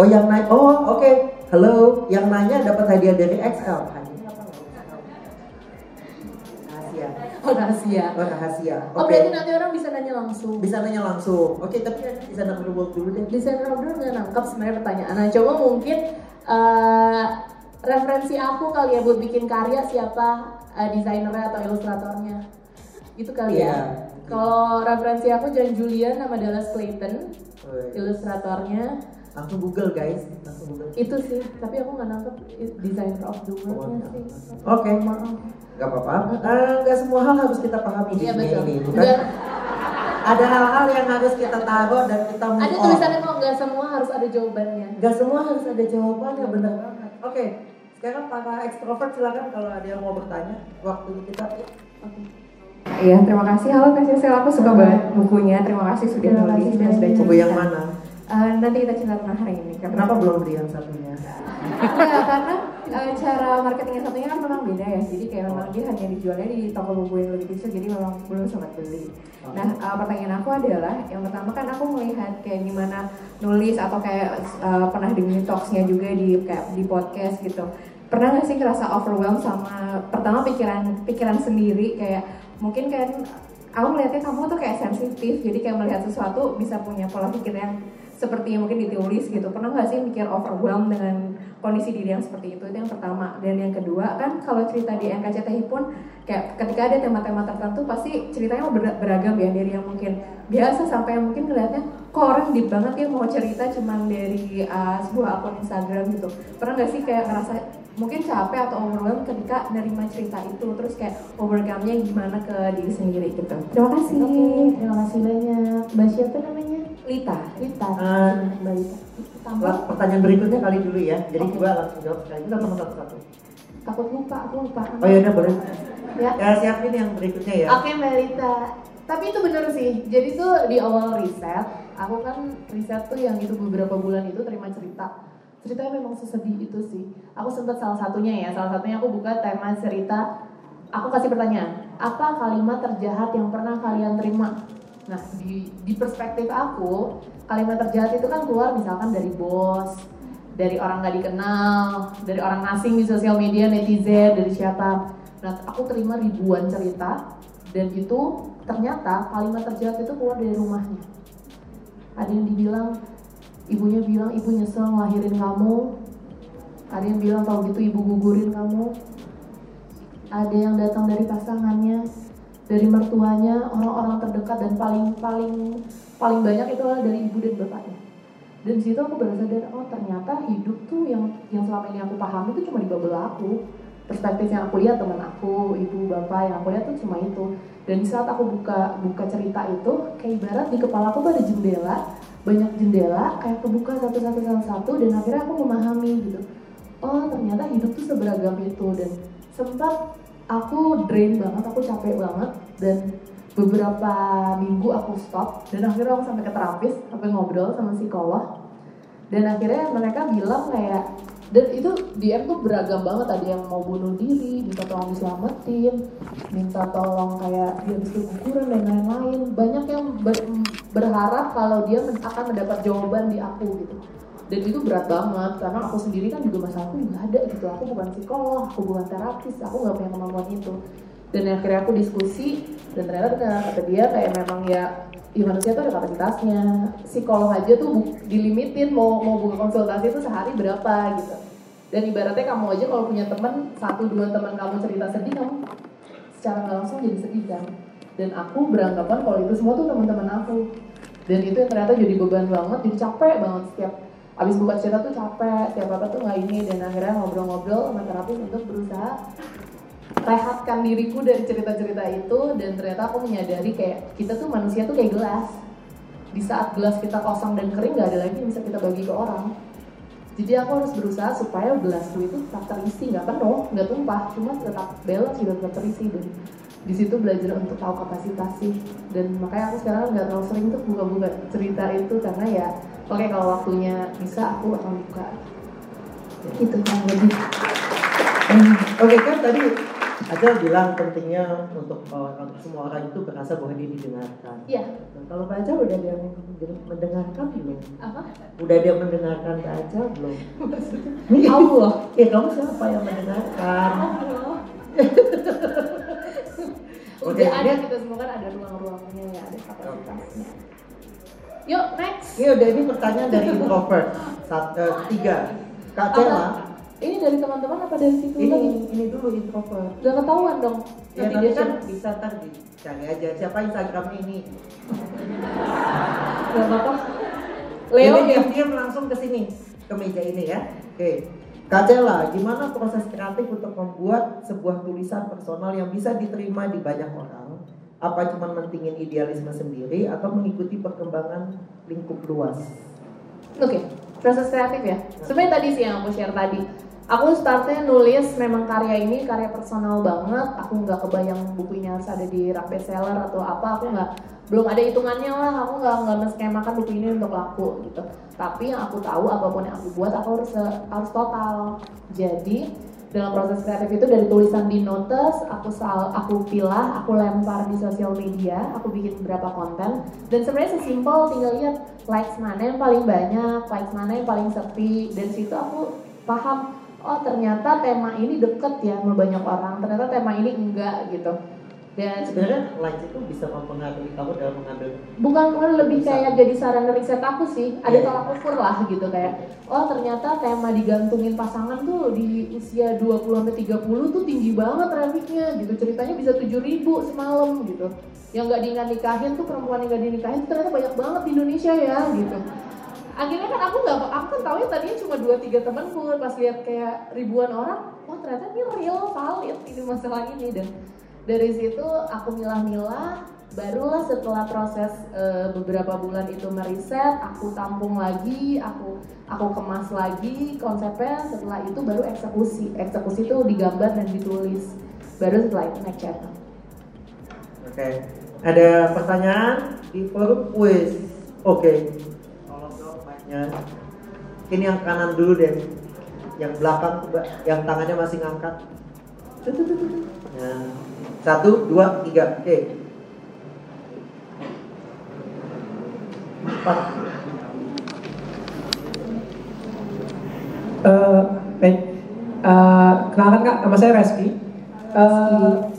Oh yang naik oh oke. Halo yang nanya dapat hadiah dari XL oh rahasia. Oh rahasia. Oh oke. berarti nanti orang bisa nanya langsung. Bisa nanya langsung. Oke tapi nanti desainer the world dulu deh. Desainer world nggak nangkep sebenarnya pertanyaan. Nah coba mungkin eh, referensi aku kali ya buat bikin karya siapa eh, desainernya atau ilustratornya. Itu kali Iya. ya kalau referensi aku John Julian sama Dallas Clayton Woi. ilustratornya. Langsung Google guys. Langsung Google. Itu sih tapi aku nggak nangkep. Designer of the world-nya Oh, sih. Oke. maaf nggak apa-apa Eh, nggak semua hal harus kita pahami di iya dunia ini bukan Nggak- ada hal-hal yang harus kita taruh dan kita move ada tulisannya kok nggak semua harus ada jawabannya Gak semua harus ada jawabannya bener banget. Oke, sekarang para ekstrovert silakan kalau ada yang mau bertanya waktu kita. Oke. Iya, terima kasih. Halo Kak Cecil, aku suka banget bukunya. Terima kasih sudah Terima nulis kasih dan sudah cerita. Buku yang mana? Eh, nanti kita cerita tentang hari ini. Kenapa belum beli yang satunya? Enggak, karena eh, cara marketing yang satunya kan memang beda ya. Jadi kayak memang dia hanya dijualnya di toko buku yang lebih kecil, jadi memang belum sempat beli. Nah, eh, pertanyaan aku adalah, yang pertama kan aku melihat kayak gimana nulis atau kayak eh, pernah dengerin talksnya juga di kayak di podcast gitu. Pernah nggak sih ngerasa overwhelmed sama pertama pikiran pikiran sendiri kayak mungkin kan aku melihatnya kamu tuh kayak sensitif jadi kayak melihat sesuatu bisa punya pola pikir yang seperti mungkin ditulis gitu pernah nggak sih mikir overwhelmed dengan kondisi diri yang seperti itu itu yang pertama dan yang kedua kan kalau cerita di NKCTI pun kayak ketika ada tema-tema tertentu pasti ceritanya ber- beragam ya dari yang mungkin biasa sampai yang mungkin ngelihatnya kok orang deep banget ya mau cerita cuman dari uh, sebuah akun Instagram gitu pernah nggak sih kayak ngerasa mungkin capek atau overwhelmed ketika nerima cerita itu terus kayak overcome-nya gimana ke diri sendiri gitu terima kasih Oke, terima kasih banyak. Mbak siapa namanya? Lita Lita. Ah. Mbak Lita. Tambah. Lah, Pertanyaan berikutnya kali dulu ya. Jadi Oke. gua langsung jawab sekali. Kita sama satu-satu. Takut lupa, aku lupa. Oh iya udah boleh. Ya. Ya siapin yang berikutnya ya. Oke Mbak Lita. Tapi itu bener sih. Jadi tuh di awal riset, aku kan riset tuh yang itu beberapa bulan itu terima cerita. Ceritanya memang sesedih itu sih. Aku sempat salah satunya ya, salah satunya aku buka tema cerita. Aku kasih pertanyaan, apa kalimat terjahat yang pernah kalian terima? Nah, di, di perspektif aku, kalimat terjahat itu kan keluar misalkan dari bos, dari orang nggak dikenal, dari orang asing di sosial media, netizen, dari siapa. Nah, aku terima ribuan cerita dan itu ternyata kalimat terjahat itu keluar dari rumahnya. Ada yang dibilang ibunya bilang ibu nyesel ngelahirin kamu. Ada yang bilang kalau gitu ibu gugurin kamu. Ada yang datang dari pasangannya, dari mertuanya, orang-orang terdekat dan paling paling paling banyak itu adalah dari ibu dan bapaknya. Dan situ aku baru sadar, oh ternyata hidup tuh yang yang selama ini aku pahami itu cuma di bubble aku. Perspektif yang aku lihat teman aku, ibu, bapak yang aku lihat tuh cuma itu. Dan saat aku buka buka cerita itu, kayak ibarat di kepala aku tuh ada jendela, banyak jendela, kayak kebuka satu-satu satu-satu dan akhirnya aku memahami gitu. Oh ternyata hidup tuh seberagam itu dan sempat aku drain banget, aku capek banget dan beberapa minggu aku stop dan akhirnya aku sampai ke terapis, sampai ngobrol sama psikolog. Dan akhirnya mereka bilang kayak dan itu DM tuh beragam banget. Ada yang mau bunuh diri minta tolong diselamatin minta tolong kayak dia habis keguguran dan lain-lain. Banyak yang ber- berharap kalau dia akan mendapat jawaban di aku gitu. Dan itu berat banget karena aku sendiri kan juga masalahku juga ada gitu. Aku bukan psikolog aku bukan terapis aku nggak punya kemampuan itu dan akhirnya aku diskusi dan ternyata benar kata dia kayak memang ya ya manusia tuh ada kapasitasnya. Psikolog aja tuh dilimitin mau mau buka konsultasi tuh sehari berapa gitu. Dan ibaratnya kamu aja kalau punya teman satu dua teman kamu cerita sedih kamu secara nggak langsung jadi sedih kan? Dan aku beranggapan kalau itu semua tuh teman-teman aku. Dan itu yang ternyata jadi beban banget jadi capek banget setiap abis buka cerita tuh capek setiap apa tuh nggak ini. Dan akhirnya ngobrol-ngobrol sama terapis untuk berusaha rehatkan diriku dari cerita-cerita itu dan ternyata aku menyadari kayak kita tuh manusia tuh kayak gelas. Di saat gelas kita kosong dan kering nggak ada lagi yang bisa kita bagi ke orang. Jadi aku harus berusaha supaya gelasku itu tetap terisi nggak penuh nggak tumpah cuma tetap balance juga tetap terisi. Dan di situ belajar untuk tahu kapasitas sih. Dan makanya aku sekarang nggak terlalu sering tuh buka-buka cerita itu karena ya oke kalau waktunya bisa aku akan buka. Itu yang lebih. Oke kan tadi Ajal bilang pentingnya untuk uh, untuk semua orang itu merasa bahwa dia didengarkan. Iya. Nah, kalau Kak Ajal udah ada yang mendengarkan belum? apa Udah ada yang mendengarkan Kak Ajal belum? Allah Ya kamu siapa yang mendengarkan? Allah udah ada ini- kita semua kan ada ruang-ruangnya ya ada kapasitasnya yuk next Ini udah ini pertanyaan dari introvert. Saat eh, ketiga, Kak Cela. Apa? ini dari teman-teman apa dari situ Ini lagi ini dulu introvert. udah ketahuan dong Ya nanti dia kan bisa ntar dicari aja siapa Instagramnya ini. Gak apa-apa Leo Jadi ya diam langsung ke sini ke meja ini ya. Oke. Kak Cela, gimana proses kreatif untuk membuat sebuah tulisan personal yang bisa diterima di banyak orang? Apa cuma mentingin idealisme sendiri atau mengikuti perkembangan lingkup luas? Oke, proses kreatif ya. Sebenarnya tadi sih yang aku share tadi. Aku startnya nulis memang karya ini karya personal banget. Aku nggak kebayang bukunya harus ada di rak bestseller atau apa. Aku nggak belum ada hitungannya lah. Aku nggak nggak meskemakan buku ini untuk laku gitu. Tapi yang aku tahu apa pun yang aku buat aku harus harus total. Jadi dalam proses kreatif itu dari tulisan di notes aku sal aku pilah aku lempar di sosial media aku bikin beberapa konten. Dan sebenarnya sesimpel tinggal lihat likes mana yang paling banyak likes mana yang paling sepi. Dan situ aku paham oh ternyata tema ini deket ya sama banyak orang ternyata tema ini enggak gitu. Dan sebenarnya likes itu bisa mempengaruhi kamu dalam mengambil bukan bukan lebih kayak jadi saran riset aku sih. Ada yeah. tolak ukur lah gitu kayak oh ternyata tema digantungin pasangan tuh di usia 20 sampai 30 tuh tinggi banget trafficnya gitu. Ceritanya bisa 7000 semalam gitu. Yang nggak diingat nikahin tuh perempuan yang nggak dinikahin ternyata banyak banget di Indonesia ya gitu akhirnya kan aku nggak aku kan tahu ya tadinya cuma dua tiga temanku pas lihat kayak ribuan orang oh ternyata ini real valid ini masalah ini. Dan dari situ aku milah-milah. Barulah setelah proses e, beberapa bulan itu meriset aku tampung lagi aku aku kemas lagi konsepnya. Setelah itu baru eksekusi. Eksekusi itu digambar dan ditulis. Baru setelah itu naik channel. Oke. Okay. ada pertanyaan? Di forum? Quiz oke. okay. Mic ini yang kanan dulu deh yang belakang yang tangannya masih ngangkat Nah, satu, dua, tiga. Oke. Empat. Uh, baik. Uh, kenalkan kak, nama saya Reski. Uh,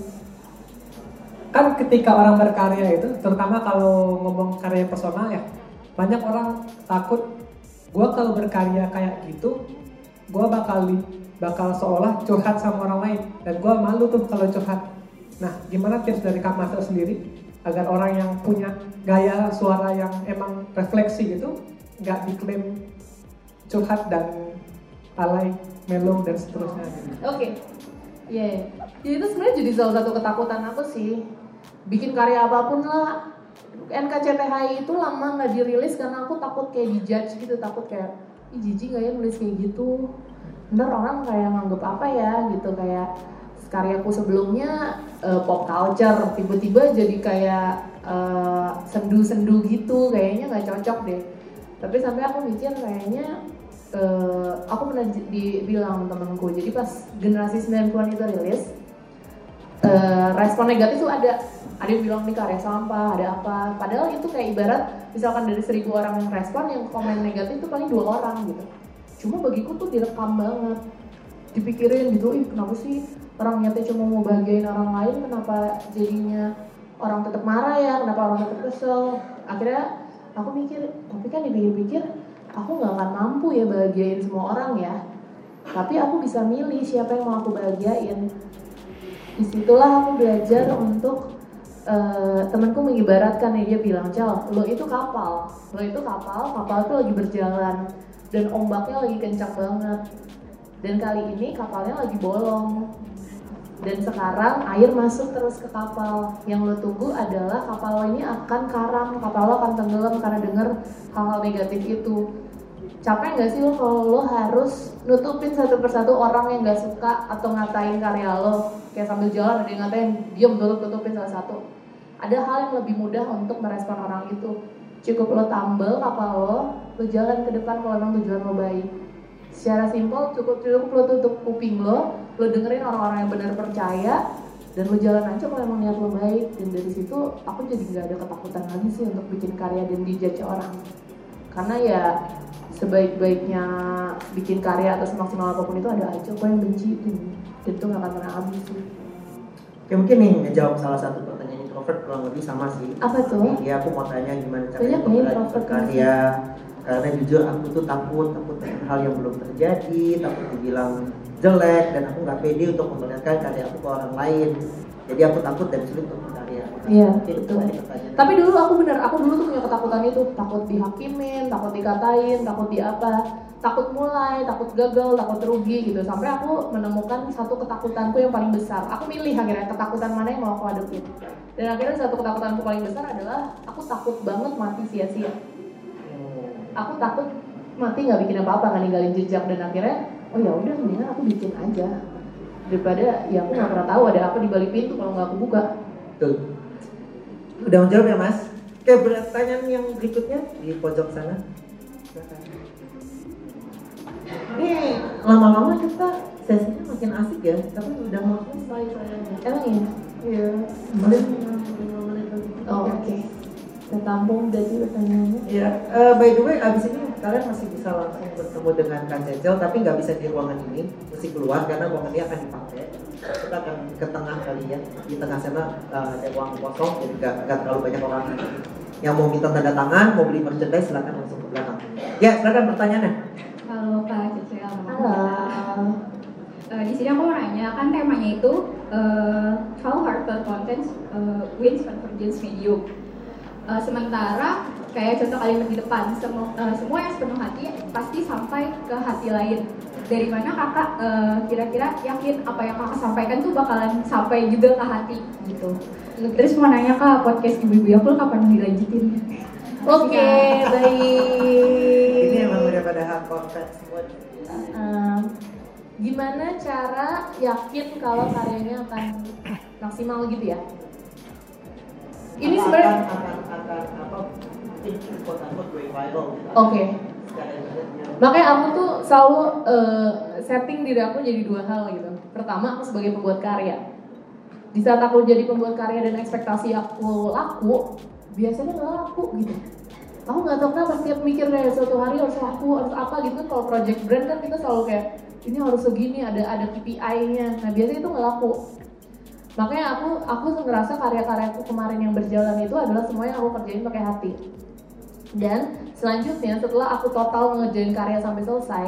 kan ketika orang berkarya itu, terutama kalau ngomong karya personal ya, banyak orang takut. Gue kalau berkarya kayak gitu, gue bakal bakal seolah curhat sama orang lain dan gue malu tuh kalau curhat Nah, gimana tips dari Kak Marcel sendiri agar orang yang punya gaya suara yang emang refleksi gitu nggak diklaim curhat dan alay, melo dan seterusnya gitu. Oke, okay. Yeah. ya itu sebenarnya jadi salah satu ketakutan aku sih. Bikin karya apa pun lah, NKCTHI itu lama nggak dirilis karena aku takut kayak dijudge gitu, takut kayak ih jijik nggak ya nulis kayak gitu. Ntar orang kayak nganggep apa ya gitu kayak karyaku sebelumnya uh, pop culture tiba-tiba jadi kayak uh, sendu-sendu gitu kayaknya nggak cocok deh tapi sampai aku mikir kayaknya uh, aku pernah dibilang temenku jadi pas generasi 90-an itu rilis uh, respon negatif tuh ada ada yang bilang nih karya sampah ada apa? Padahal itu kayak ibarat misalkan dari seribu orang yang respon yang komen negatif itu paling dua orang gitu. Cuma bagiku tuh direkam banget. Dipikirin gitu ih kenapa sih orang niatnya cuma mau bahagiain orang lain? Kenapa jadinya orang tetap marah ya? Kenapa orang tetap kesel? Akhirnya aku mikir tapi kan dipikir-pikir aku nggak akan mampu ya bahagiain semua orang ya. Tapi aku bisa milih siapa yang mau aku bahagiain. Di situlah aku belajar untuk uh, temanku mengibaratkan ya dia bilang cal lo itu kapal. Lo itu kapal kapal itu lagi berjalan. Dan ombaknya lagi kencang banget. Dan kali ini kapalnya lagi bolong. Dan sekarang air masuk terus ke kapal. Yang lo tunggu adalah kapal lo ini akan karam kapal lo akan tenggelam karena denger hal-hal negatif itu capek nggak sih lo kalau lo harus nutupin satu persatu orang yang nggak suka atau ngatain karya lo? Kayak sambil jalan ada yang ngatain diam tutup tutupin salah satu. Ada hal yang lebih mudah untuk merespon orang itu. Cukup lo tambel kapal lo lo jalan ke depan kalau memang tujuan lo baik. Secara simpel cukup cukup lo tutup kuping lo lo dengerin orang-orang yang benar percaya dan lo jalan aja kalau emang niat lo baik. Dan dari situ aku jadi nggak ada ketakutan lagi sih untuk bikin karya dan dijudge orang karena ya sebaik-baiknya bikin karya atau semaksimal apa pun itu ada aja. Kok yang benci dan, dan itu nggak akan pernah habis sih. Oke mungkin nih ngejawab salah satu pertanyaan introvert kurang lebih sama sih. Apa tuh? Iya aku mau tanya gimana caranya introvert karya. Karena jujur aku tuh takut takut dengan hal yang belum terjadi takut dibilang jelek dan aku nggak pede untuk memperlihatkan karya aku ke orang lain. Jadi aku takut dan sulit untuk berkarya iya. Betul tapi dulu aku bener aku dulu tuh punya ketakutan itu. Takut dihakimin takut dikatain takut di apa. Takut mulai takut gagal takut rugi gitu. Sampai aku menemukan satu ketakutanku yang paling besar. Aku milih akhirnya ketakutan mana yang mau aku hadapin. Dan akhirnya satu ketakutanku paling besar adalah aku takut banget mati sia-sia. Aku takut mati nggak bikin apa-apa nggak ninggalin jejak. Dan akhirnya oh ya udah mendingan aku bikin aja. Daripada ya aku nggak pernah tahu ada apa di balik pintu kalau nggak aku buka. Udah menjawab ya mas? Oke, pertanyaan yang berikutnya di pojok sana. Nih, lama-lama kita sesinya makin asik ya, tapi udah mau selesai sayangnya. emang iya Iya, menit oh oke saya tampung berarti pertanyaannya Iya, eh, by the way, abis ini kalian masih bisa langsung bertemu dengan Kak Cecil, tapi nggak bisa di ruangan ini, mesti keluar karena ruangan ini akan dipakai. Kita akan ke tengah kali ya, di tengah sana eh, ada ruang kosong, jadi nggak nggak terlalu banyak orang yang mau minta tanda tangan, mau beli merchandise, silakan langsung ke belakang. Ya, silakan pertanyaannya. Halo Kak Cecil. halo Eh, di sini aku mau nanya kan temanya itu eh, how heartfelt content eh, wins convergence medium. Eh, sementara kayak contoh kalimat di depan semua eh, semua yang sepenuh hati pasti sampai ke hati lain. Dari mana kakak eh, kira-kira yakin apa yang kakak sampaikan tuh bakalan sampai juga ke hati gitu. Terus mau nanya kak podcast ibu-ibu aku kapan dilanjutin? oke baik Ini emang udah pada semua. Eh, gimana cara yakin kalau karyanya akan maksimal gitu ya ini Apa- sebenarnya akan apa? Gitu. Oke. Secara internetnya. Makanya aku tuh selalu eh, setting diri aku jadi dua hal gitu. Pertama aku sebagai pembuat karya. Di saat aku jadi pembuat karya dan ekspektasi aku laku, biasanya nggak laku gitu. Aku nggak tahu kenapa setiap mikir kayak suatu hari harus laku, harus apa gitu kalau project brand kan kita selalu kayak ini harus segini, ada ada KPI-nya. Nah biasanya itu nggak laku. Makanya aku aku ngerasa karya-karyaku kemarin yang berjalan itu adalah semua yang aku kerjain pakai hati. Dan selanjutnya setelah aku total ngerjain karya sampai selesai,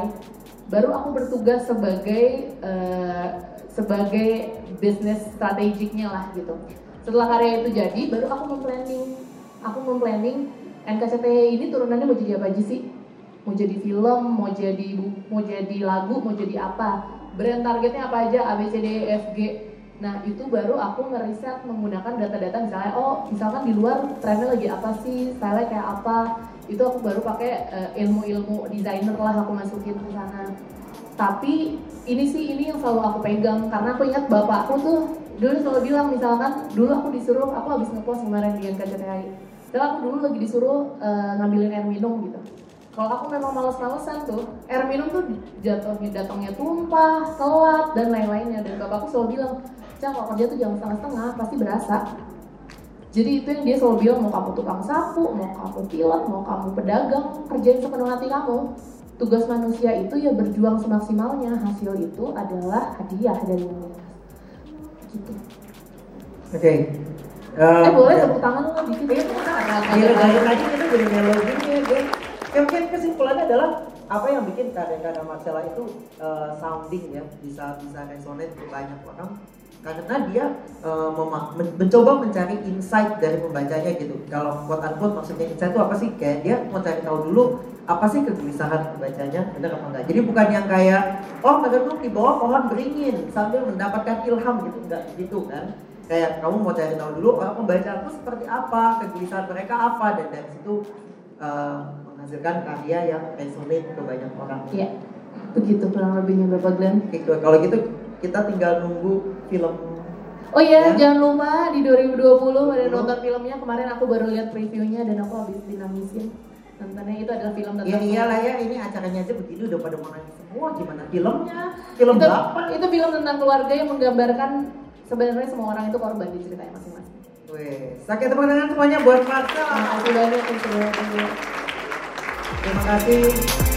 baru aku bertugas sebagai eh, sebagai bisnis strategiknya lah gitu. Setelah karya itu jadi, baru aku memplanning, aku memplanning NKCTI ini turunannya mau jadi apa aja sih? Mau jadi film, mau jadi mau jadi lagu, mau jadi apa? Brand targetnya apa aja? A B C D E F G. Nah itu baru aku ngeriset menggunakan data-data misalnya, oh misalkan di luar trennya lagi apa sih, style kayak apa, itu aku baru pakai eh, ilmu-ilmu desainer lah aku masukin ke sana. Tapi ini sih ini yang selalu aku pegang karena aku ingat bapakku tuh dulu selalu bilang misalkan dulu aku disuruh aku habis ngepost kemarin di NKCTI. Dan aku dulu lagi disuruh eh, ngambilin air minum gitu. Kalau aku memang males-malesan tuh, air minum tuh jatuhnya datangnya tumpah, telat dan lain-lainnya. Dan bapakku selalu bilang, Cang kalau kerja tuh jangan setengah-setengah, pasti berasa. Jadi itu yang dia selalu bilang, mau kamu tukang sapu, mau kamu pilot, mau kamu pedagang, kerjain sepenuh hati kamu. Tugas manusia itu ya berjuang semaksimalnya, hasil itu adalah hadiah dari atas. Gitu. Oke. Eh boleh ya. tepuk tangan lo dikit ya. Iya, dari tadi kita jadi melodi nih, guys. Ya, mungkin kesimpulannya adalah apa yang bikin karya-karya Marcella itu eh, sounding ya bisa bisa resonate ke banyak orang karena dia men- mencoba mencari insight dari pembacanya gitu. Kalau quote unquote maksudnya insight itu apa sih? Kayak dia mau cari tahu dulu apa sih kegelisahan pembacanya, benar apa enggak? Jadi bukan yang kayak oh merenung di bawah pohon beringin sambil mendapatkan ilham gitu, enggak gitu kan? Kayak kamu mau cari tahu dulu orang pembaca itu seperti apa, kegelisahan mereka apa dan dari situ eh, menghasilkan karya yang resonate ke banyak orang. Iya. Begitu kurang lebihnya Bapak Glenn. Gitu. Kalau gitu kita tinggal nunggu film Oh iya, Ya. jangan lupa di 2020 pada nonton filmnya kemarin aku baru lihat previewnya dan aku habis dinamisin. Nontonnya itu adalah film tentang Ya iyalah ya, ini acaranya aja begini udah pada mau nanya semua gimana filmnya, film itu, berapa? itu film tentang keluarga yang menggambarkan sebenarnya semua orang itu korban di ceritanya masing-masing. Weh, sakit tepuk tangan semuanya buat Marcel. Terima kasih banyak untuk Terima kasih.